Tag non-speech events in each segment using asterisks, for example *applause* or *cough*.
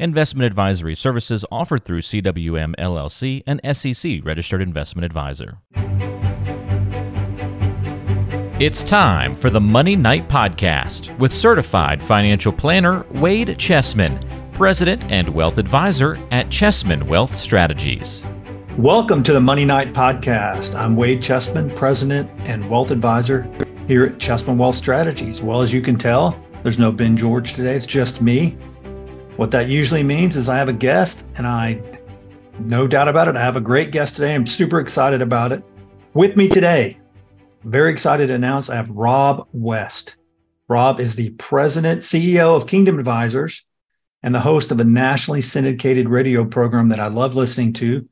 Investment advisory services offered through CWM LLC, an SEC registered investment advisor. It's time for the Money Night Podcast with certified financial planner Wade Chessman, president and wealth advisor at Chessman Wealth Strategies. Welcome to the Money Night Podcast. I'm Wade Chessman, president and wealth advisor here at Chessman Wealth Strategies. Well, as you can tell, there's no Ben George today, it's just me. What that usually means is I have a guest, and I, no doubt about it, I have a great guest today. I'm super excited about it. With me today, very excited to announce I have Rob West. Rob is the president, CEO of Kingdom Advisors, and the host of a nationally syndicated radio program that I love listening to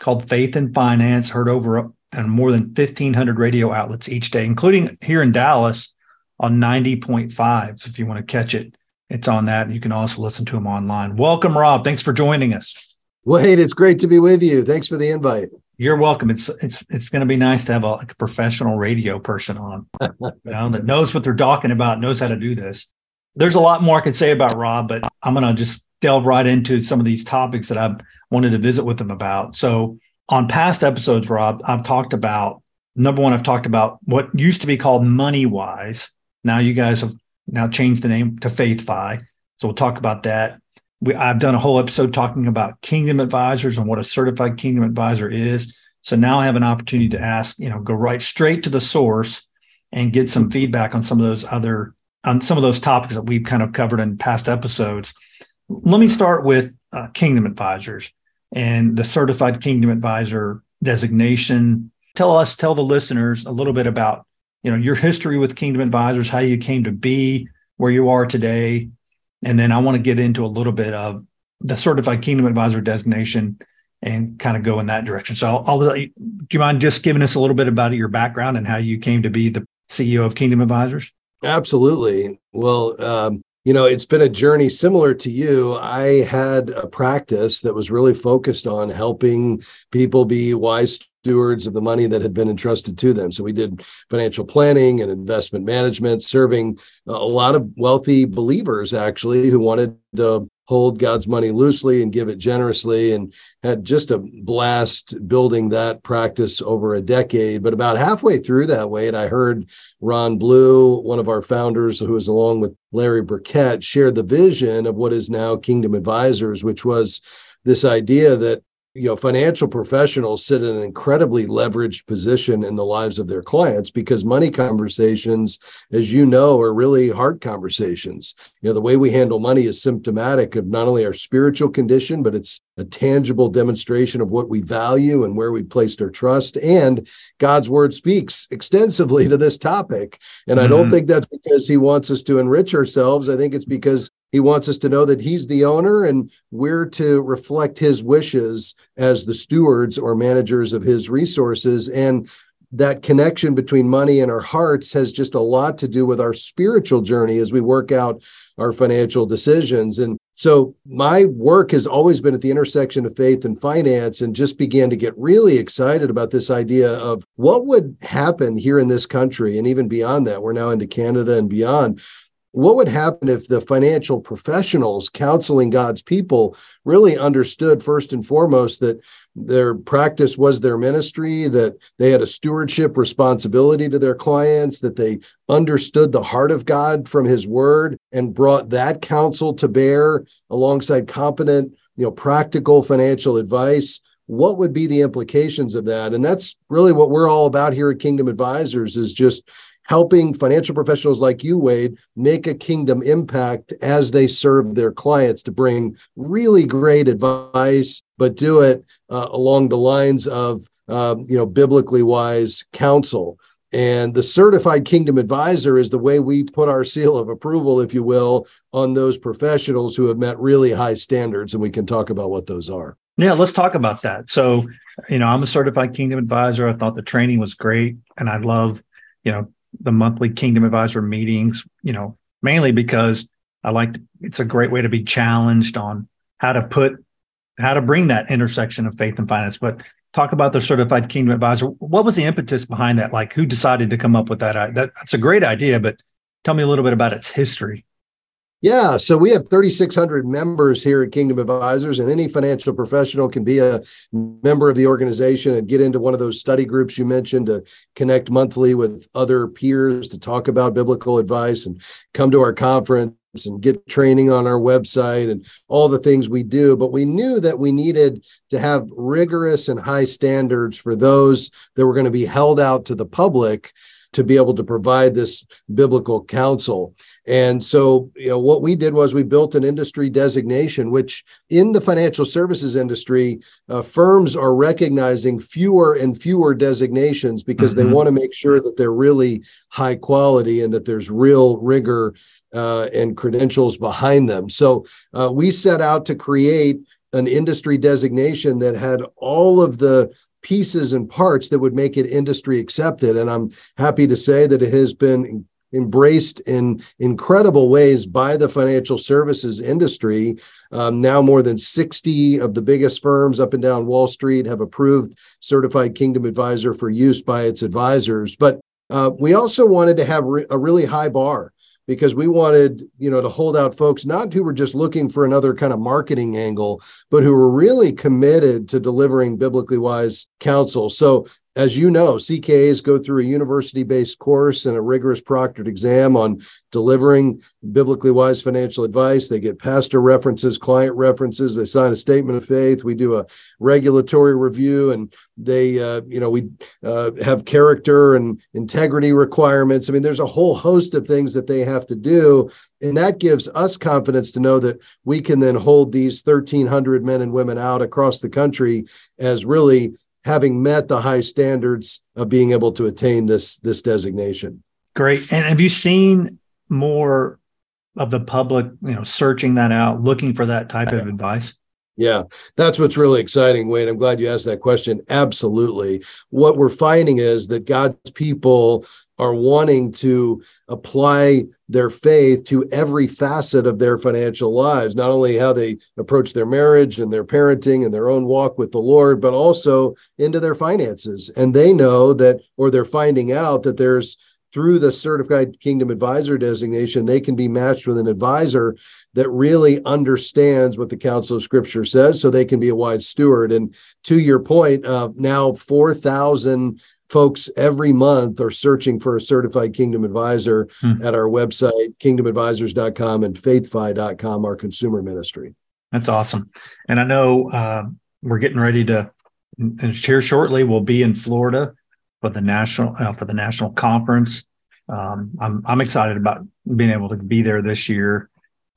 called Faith and Finance, heard over on more than 1,500 radio outlets each day, including here in Dallas on 90.5. So if you want to catch it, it's on that. You can also listen to him online. Welcome, Rob. Thanks for joining us. Wade, it's great to be with you. Thanks for the invite. You're welcome. It's it's it's going to be nice to have a, like a professional radio person on, you know, that knows what they're talking about, knows how to do this. There's a lot more I could say about Rob, but I'm going to just delve right into some of these topics that I've wanted to visit with him about. So on past episodes, Rob, I've talked about number one, I've talked about what used to be called MoneyWise. Now you guys have now changed the name to FaithFi. So we'll talk about that. We, I've done a whole episode talking about Kingdom Advisors and what a certified Kingdom Advisor is. So now I have an opportunity to ask, you know, go right straight to the source and get some feedback on some of those other on some of those topics that we've kind of covered in past episodes. Let me start with uh, Kingdom Advisors and the certified Kingdom Advisor designation. Tell us, tell the listeners a little bit about you know your history with Kingdom Advisors, how you came to be where you are today, and then I want to get into a little bit of the certified Kingdom Advisor designation and kind of go in that direction. So, I'll, I'll, do you mind just giving us a little bit about your background and how you came to be the CEO of Kingdom Advisors? Absolutely. Well, um, you know, it's been a journey similar to you. I had a practice that was really focused on helping people be wise stewards of the money that had been entrusted to them. So we did financial planning and investment management, serving a lot of wealthy believers actually who wanted to hold God's money loosely and give it generously and had just a blast building that practice over a decade. But about halfway through that Wade, I heard Ron Blue, one of our founders, who was along with Larry Burkett, share the vision of what is now Kingdom Advisors, which was this idea that you know financial professionals sit in an incredibly leveraged position in the lives of their clients because money conversations as you know are really hard conversations you know the way we handle money is symptomatic of not only our spiritual condition but it's a tangible demonstration of what we value and where we placed our trust and god's word speaks extensively to this topic and mm-hmm. i don't mm-hmm. think that's because he wants us to enrich ourselves i think it's because he wants us to know that he's the owner and we're to reflect his wishes as the stewards or managers of his resources. And that connection between money and our hearts has just a lot to do with our spiritual journey as we work out our financial decisions. And so my work has always been at the intersection of faith and finance and just began to get really excited about this idea of what would happen here in this country and even beyond that. We're now into Canada and beyond what would happen if the financial professionals counseling God's people really understood first and foremost that their practice was their ministry, that they had a stewardship responsibility to their clients, that they understood the heart of God from his word and brought that counsel to bear alongside competent, you know, practical financial advice? What would be the implications of that? And that's really what we're all about here at Kingdom Advisors is just helping financial professionals like you, Wade, make a kingdom impact as they serve their clients to bring really great advice, but do it uh, along the lines of um, you know biblically wise counsel. And the certified kingdom advisor is the way we put our seal of approval, if you will, on those professionals who have met really high standards. And we can talk about what those are. Yeah, let's talk about that. So, you know, I'm a certified kingdom advisor. I thought the training was great. And I love, you know, the monthly Kingdom Advisor meetings, you know, mainly because I like to, it's a great way to be challenged on how to put how to bring that intersection of faith and finance. But talk about the certified Kingdom Advisor. What was the impetus behind that? Like, who decided to come up with that? that that's a great idea, but tell me a little bit about its history. Yeah, so we have 3,600 members here at Kingdom Advisors, and any financial professional can be a member of the organization and get into one of those study groups you mentioned to connect monthly with other peers to talk about biblical advice and come to our conference and get training on our website and all the things we do. But we knew that we needed to have rigorous and high standards for those that were going to be held out to the public to be able to provide this biblical counsel. And so, you know, what we did was we built an industry designation, which in the financial services industry, uh, firms are recognizing fewer and fewer designations because mm-hmm. they want to make sure that they're really high quality and that there's real rigor uh, and credentials behind them. So uh, we set out to create an industry designation that had all of the pieces and parts that would make it industry accepted. And I'm happy to say that it has been embraced in incredible ways by the financial services industry. Um, now, more than 60 of the biggest firms up and down Wall Street have approved Certified Kingdom Advisor for use by its advisors. But uh, we also wanted to have re- a really high bar because we wanted you know to hold out folks not who were just looking for another kind of marketing angle but who were really committed to delivering biblically wise counsel. So as you know, CKAs go through a university based course and a rigorous proctored exam on delivering biblically wise financial advice. They get pastor references, client references. They sign a statement of faith. We do a regulatory review and they, uh, you know, we uh, have character and integrity requirements. I mean, there's a whole host of things that they have to do. And that gives us confidence to know that we can then hold these 1,300 men and women out across the country as really having met the high standards of being able to attain this this designation. Great. And have you seen more of the public, you know, searching that out, looking for that type of advice? Yeah, that's what's really exciting, Wayne. I'm glad you asked that question. Absolutely. What we're finding is that God's people are wanting to apply their faith to every facet of their financial lives, not only how they approach their marriage and their parenting and their own walk with the Lord, but also into their finances. And they know that, or they're finding out that there's through the certified kingdom advisor designation, they can be matched with an advisor that really understands what the counsel of scripture says so they can be a wise steward. And to your point, uh, now 4,000 folks every month are searching for a certified kingdom advisor hmm. at our website kingdomadvisors.com and faithfi.com our consumer ministry. That's awesome. And i know uh, we're getting ready to here shortly we'll be in florida for the national uh, for the national conference. Um, I'm, I'm excited about being able to be there this year.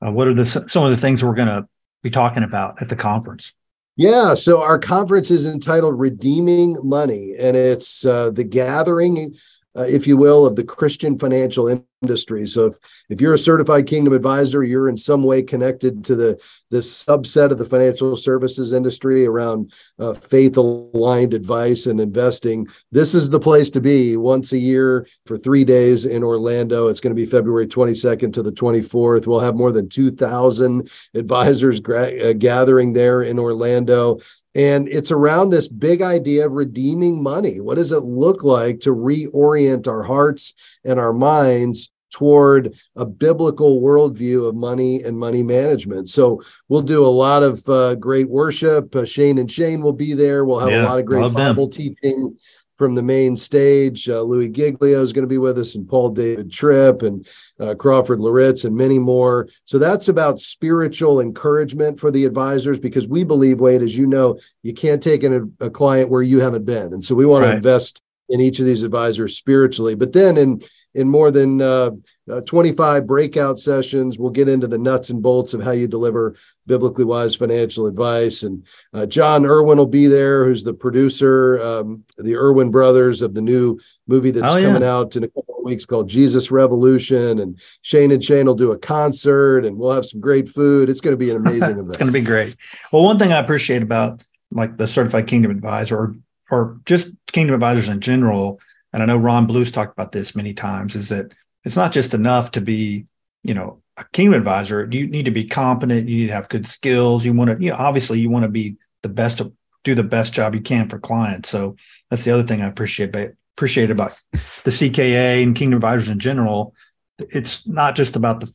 Uh, what are the some of the things we're going to be talking about at the conference yeah, so our conference is entitled Redeeming Money, and it's uh, the gathering, uh, if you will, of the Christian financial industry. So if if you're a certified kingdom advisor, you're in some way connected to the this subset of the financial services industry around uh, faith aligned advice and investing. This is the place to be once a year for three days in Orlando. It's going to be February 22nd to the 24th. We'll have more than 2,000 advisors gra- uh, gathering there in Orlando. And it's around this big idea of redeeming money. What does it look like to reorient our hearts and our minds toward a biblical worldview of money and money management. So we'll do a lot of uh, great worship. Uh, Shane and Shane will be there. We'll have yeah, a lot of great Bible them. teaching from the main stage. Uh, Louis Giglio is going to be with us, and Paul David Tripp, and uh, Crawford Loritts, and many more. So that's about spiritual encouragement for the advisors because we believe, Wade, as you know, you can't take in a, a client where you haven't been, and so we want right. to invest in each of these advisors spiritually. But then in in more than uh, uh, 25 breakout sessions. We'll get into the nuts and bolts of how you deliver biblically wise financial advice. And uh, Jon Erwin will be there, who's the producer, um, the Erwin brothers of the new movie that's oh, coming out in a couple of weeks called Jesus Revolution. And Shane and Shane will do a concert and we'll have some great food. It's going to be an amazing *laughs* event. it's going to be great. Well, one thing I appreciate about like the certified kingdom advisor or, or just kingdom advisors in general and I know Ron Blues talked about this many times, is that it's not just enough to be, you know, a kingdom advisor. You need to be competent. You need to have good skills. You want to, you know, obviously you want to be the best do the best job you can for clients. So that's the other thing I appreciate appreciate about the CKA and kingdom advisors in general. It's not just about the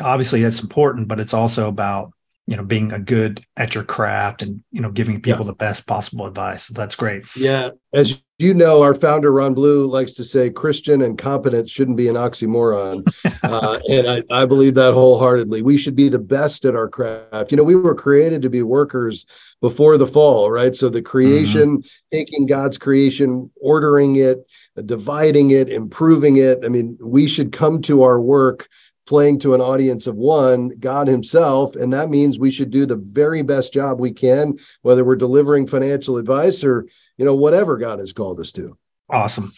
obviously that's important, but it's also about you know being a good at your craft and you know giving people yeah. the best possible advice. So that's great. Yeah, as you know, our founder Ron Blue likes to say Christian and competence shouldn't be an oxymoron, *laughs* uh, and I, I believe that wholeheartedly. We should be the best at our craft. You know, we were created to be workers before the fall, right? So the creation, mm-hmm. taking God's creation, ordering it, dividing it, improving it. I mean, we should come to our work playing to an audience of one, God Himself. And that means we should do the very best job we can, whether we're delivering financial advice or, you know, whatever God has called us to. Awesome.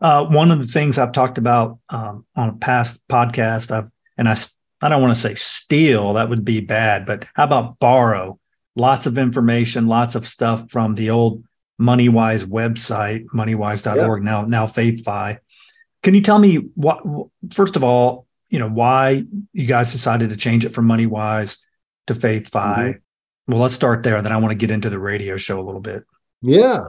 Uh, one of the things I've talked about um, on a past podcast, I've, and I, I don't want to say steal, that would be bad, but how about borrow? Lots of information, lots of stuff from the old MoneyWise website, moneywise.org, yeah. now, now FaithFi. Can you tell me what, first of all, you know why you guys decided to change it from MoneyWise to FaithFi. Mm-hmm. Well, let's start there. Then I want to get into the radio show a little bit. Yeah.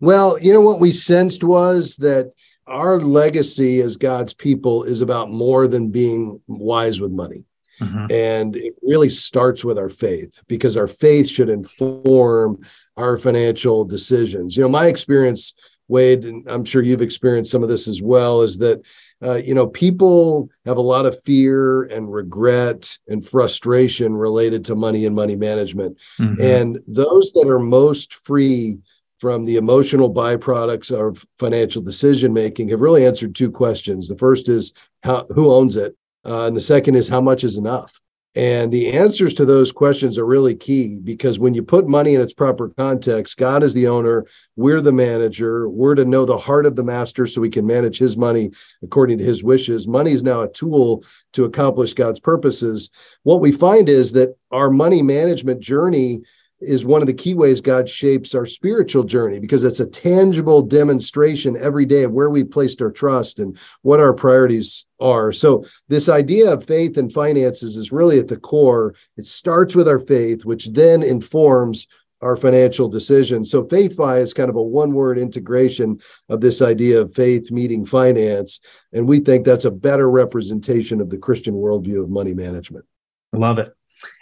Well, you know what we sensed was that our legacy as God's people is about more than being wise with money. Mm-hmm. And it really starts with our faith because our faith should inform our financial decisions. You know, my experience, Wade, and I'm sure you've experienced some of this as well, is that uh, you know, people have a lot of fear and regret and frustration related to money and money management. Mm-hmm. And those that are most free from the emotional byproducts of financial decision making have really answered two questions. The first is how, who owns it, uh, and the second is how much is enough. And the answers to those questions are really key because when you put money in its proper context, God is the owner, we're the manager, we're to know the heart of the master so we can manage his money according to his wishes. Money is now a tool to accomplish God's purposes. What we find is that our money management journey is one of the key ways God shapes our spiritual journey because it's a tangible demonstration every day of where we placed our trust and what our priorities are. So, this idea of faith and finances is really at the core. It starts with our faith, which then informs our financial decisions. So, FaithFi is kind of a one word integration of this idea of faith meeting finance. And we think that's a better representation of the Christian worldview of money management. I love it.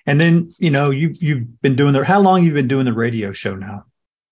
And then, you know, you you've been doing the how long you've been doing the radio show now?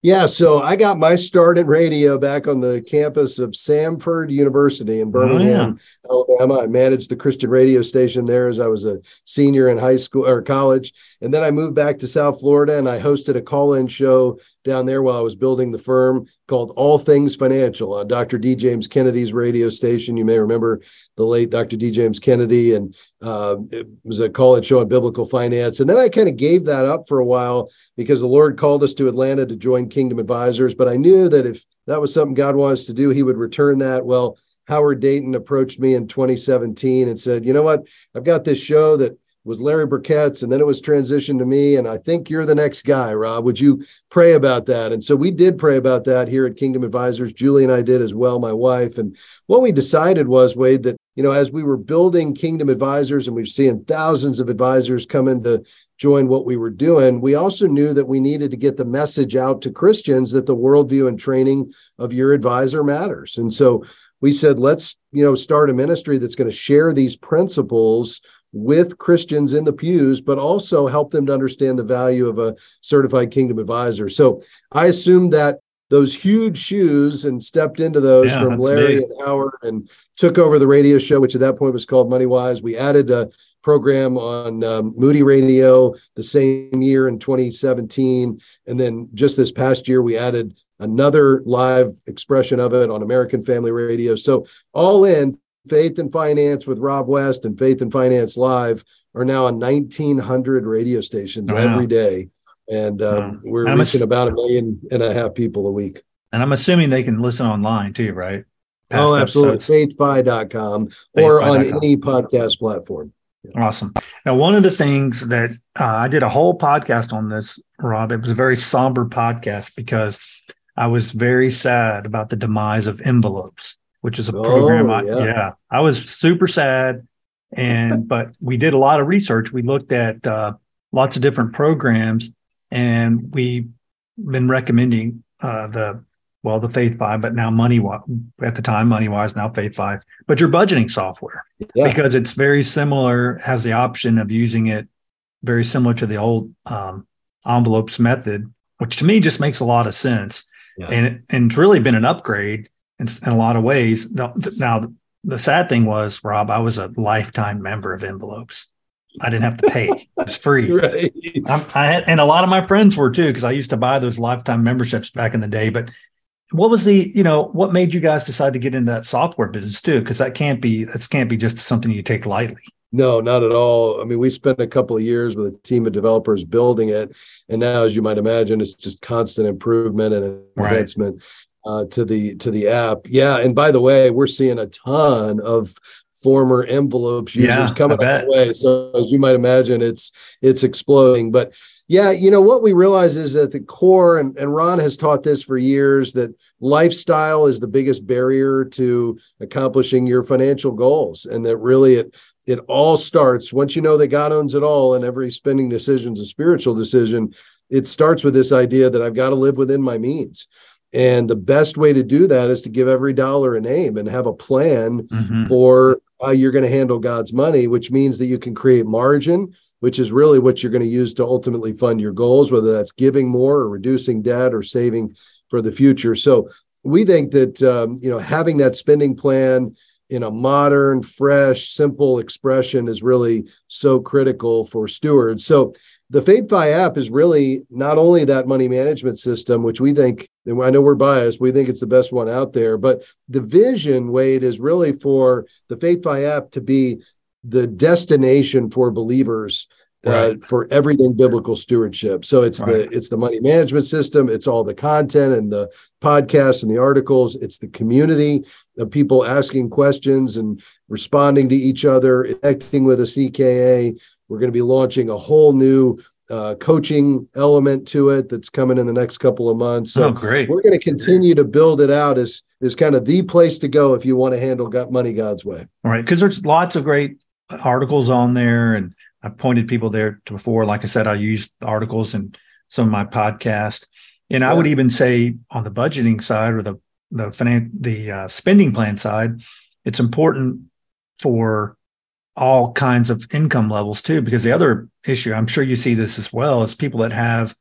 Yeah, so I got my start in radio back on the campus of Samford University in oh, Birmingham, oh, yeah. Alabama. I managed the Christian radio station there as I was a senior in high school or college. And then I moved back to South Florida and I hosted a call in show down there while I was building the firm called All Things Financial on Dr. D. James Kennedy's radio station. You may remember the late Dr. D. James Kennedy, and uh, it was a college show on biblical finance. And then I kind of gave that up for a while because the Lord called us to Atlanta to join Kingdom Advisors. But I knew that if that was something God wants to do, He would return that. Well, Howard Dayton approached me in 2017 and said, You know what? I've got this show that was Larry Burkett's, and then it was transitioned to me. And I think you're the next guy, Rob. Would you pray about that? And so we did pray about that here at Kingdom Advisors. Julie and I did as well, my wife. And what we decided was, Wade, that you know, as we were building Kingdom Advisors and we have seen thousands of advisors come in to join what we were doing, we also knew that we needed to get the message out to Christians that the worldview and training of your advisor matters. And so we said, let's, you know, start a ministry that's going to share these principles with Christians in the pews, but also help them to understand the value of a certified kingdom advisor. So I assumed that those huge shoes and stepped into those yeah, from Larry and Howard and took over the radio show, which at that point was called MoneyWise. We added a program on um, Moody Radio the same year in 2017. And then just this past year, we added another live expression of it on American Family Radio. So, all in, Faith and Finance with Rob West and Faith and Finance Live are now on 1,900 radio stations oh, every day. And um, we're I'm reaching ass- about a million and a half people a week. And I'm assuming they can listen online too, right? Past oh, absolutely. Faithfi.com or on any podcast platform. Yeah. Awesome. Now, one of the things that uh, I did a whole podcast on this, Rob, it was a very somber podcast because I was very sad about the demise of Mvelopes which is a program. Oh, I, yeah. yeah, I was super sad, and *laughs* but we did a lot of research. We looked at uh, lots of different programs, and we've been recommending uh, the well, the FaithFi, but now Money at the time MoneyWise, now FaithFi, but your budgeting software yeah. because it's very similar, has the option of using it very similar to the old um, envelopes method, which to me just makes a lot of sense. Yeah. And, and it's really been an upgrade in, in a lot of ways. Now, now, the sad thing was, Rob, I was a lifetime member of Mvelopes. I didn't have to pay. It's free. *laughs* right. I, I had, and a lot of my friends were too, because I used to buy those lifetime memberships back in the day. But what was the, you know, what made you guys decide to get into that software business too? Because that can't be, that can't be just something you take lightly. No, not at all. I mean, we spent a couple of years with a team of developers building it, and now, as you might imagine, it's just constant improvement and advancement right. Uh, to the to the app. Yeah, and by the way, we're seeing a ton of former Mvelopes users yeah, coming our way. So as you might imagine, it's it's exploding. But yeah, you know what we realize is that the core, and, and Ron has taught this for years, that lifestyle is the biggest barrier to accomplishing your financial goals, and that really it it all starts once you know that God owns it all, and every spending decision is a spiritual decision. It starts with this idea that I've got to live within my means. And the best way to do that is to give every dollar a name and have a plan mm-hmm. for how you're going to handle God's money, which means that you can create margin, which is really what you're going to use to ultimately fund your goals, whether that's giving more or reducing debt or saving for the future. So we think that um, you know having that spending plan in a modern, fresh, simple expression is really so critical for stewards. So the FaithFi app is really not only that money management system, which we think, and I know we're biased, we think it's the best one out there, but the vision, Wade, is really for the FaithFi app to be the destination for believers uh, right. uh, for everything biblical stewardship. So it's right. the it's the money management system, it's all the content and the podcasts and the articles, it's the community of people asking questions and responding to each other, connecting with a CKA, we're going to be launching a whole new uh, coaching element to it that's coming in the next couple of months. So oh, great. we're going to continue to build it out as is kind of the place to go if you want to handle got money God's way. All right, because there's lots of great articles on there, and I've pointed people there to before. Like I said, I use articles in some of my podcast, and yeah. I would even say on the budgeting side or the the finan- the uh, spending plan side, it's important for all kinds of income levels too. Because the other issue, I'm sure you see this as well, is people that have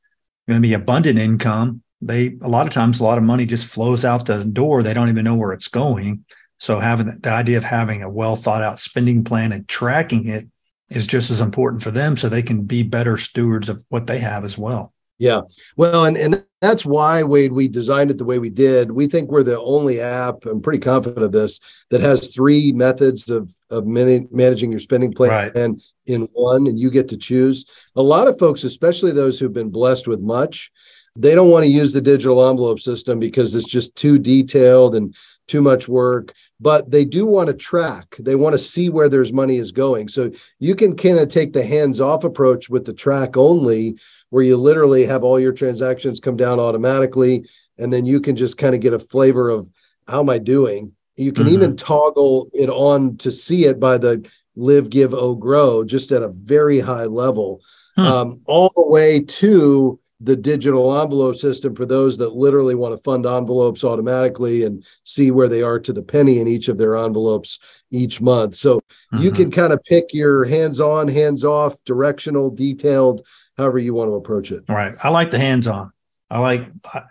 going to be abundant income. They a lot of times a lot of money just flows out the door. They don't even know where it's going. So having the, the idea of having a well thought out spending plan and tracking it is just as important for them, so they can be better stewards of what they have as well. Yeah. Well, and, and that's why, Wade, we designed it the way we did. We think we're the only app, I'm pretty confident of this, that has three methods of, of managing your spending plan right. and in one, and you get to choose. A lot of folks, especially those who've been blessed with much, they don't want to use the digital envelope system because it's just too detailed and too much work, but they do want to track. They want to see where there's money is going. So you can kind of take the hands off approach with the track only where you literally have all your transactions come down automatically and then you can just kind of get a flavor of how am i doing you can mm-hmm. even toggle it on to see it by the live give oh grow just at a very high level hmm. um, all the way to the digital envelope system for those that literally want to fund envelopes automatically and see where they are to the penny in each of their envelopes each month so mm-hmm. you can kind of pick your hands on hands off directional detailed however you want to approach it. All right. I like the hands on. I like I,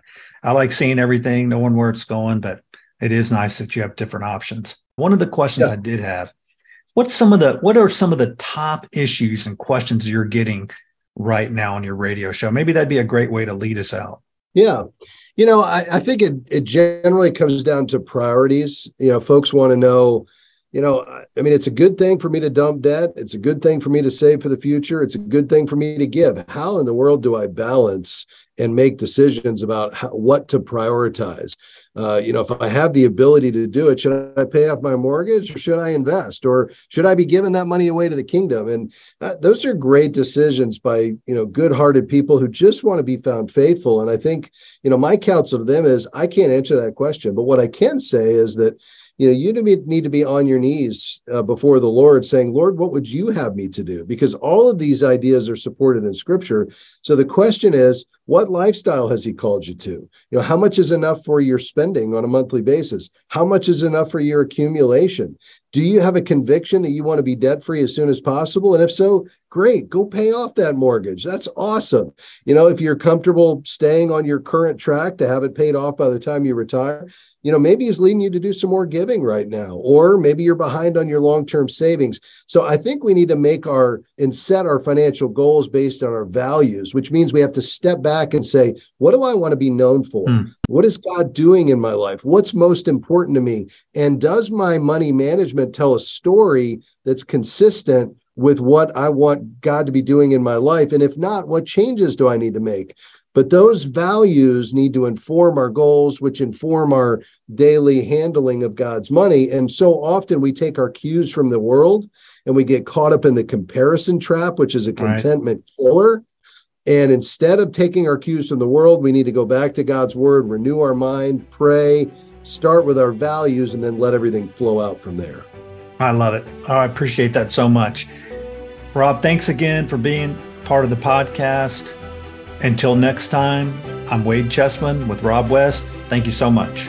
I like seeing everything, knowing where it's going, but it is nice that you have different options. One of the questions yeah. I did have, what's some of the what are some of the top issues and questions you're getting right now on your radio show? Maybe that'd be a great way to lead us out. Yeah. You know, I, I think it it generally comes down to priorities. You know, folks want to know you know, I mean, it's a good thing for me to dump debt. It's a good thing for me to save for the future. It's a good thing for me to give. How in the world do I balance and make decisions about how, what to prioritize? Uh, you know, if I have the ability to do it, should I pay off my mortgage or should I invest or should I be giving that money away to the kingdom? And uh, those are great decisions by, you know, good hearted people who just want to be found faithful. And I think, you know, my counsel to them is I can't answer that question. But what I can say is that, you know you need to be on your knees uh, before the lord saying lord what would you have me to do? Because all of these ideas are supported in scripture. So the question is What lifestyle has he called you to? You know, how much is enough for your spending on a monthly basis? How much is enough for your accumulation? Do you have a conviction that you want to be debt free as soon as possible? And if so, great, go pay off that mortgage. That's awesome. You know, if you're comfortable staying on your current track to have it paid off by the time you retire, you know, maybe he's leading you to do some more giving right now, or maybe you're behind on your long term savings. So I think we need to make our and set our financial goals based on our values, which means we have to step back and say, what do I want to be known for? Hmm. What is God doing in my life? What's most important to me? And does my money management tell a story that's consistent with what I want God to be doing in my life? And if not, what changes do I need to make? But those values need to inform our goals, which inform our daily handling of God's money. And so often we take our cues from the world and we get caught up in the comparison trap, which is a contentment right. killer. And instead of taking our cues from the world, we need to go back to God's word, renew our mind, pray, start with our values, and then let everything flow out from there. I love it. Oh, I appreciate that so much. Rob, thanks again for being part of the podcast. Until next time, I'm Wade Chessman with Rob West. Thank you so much.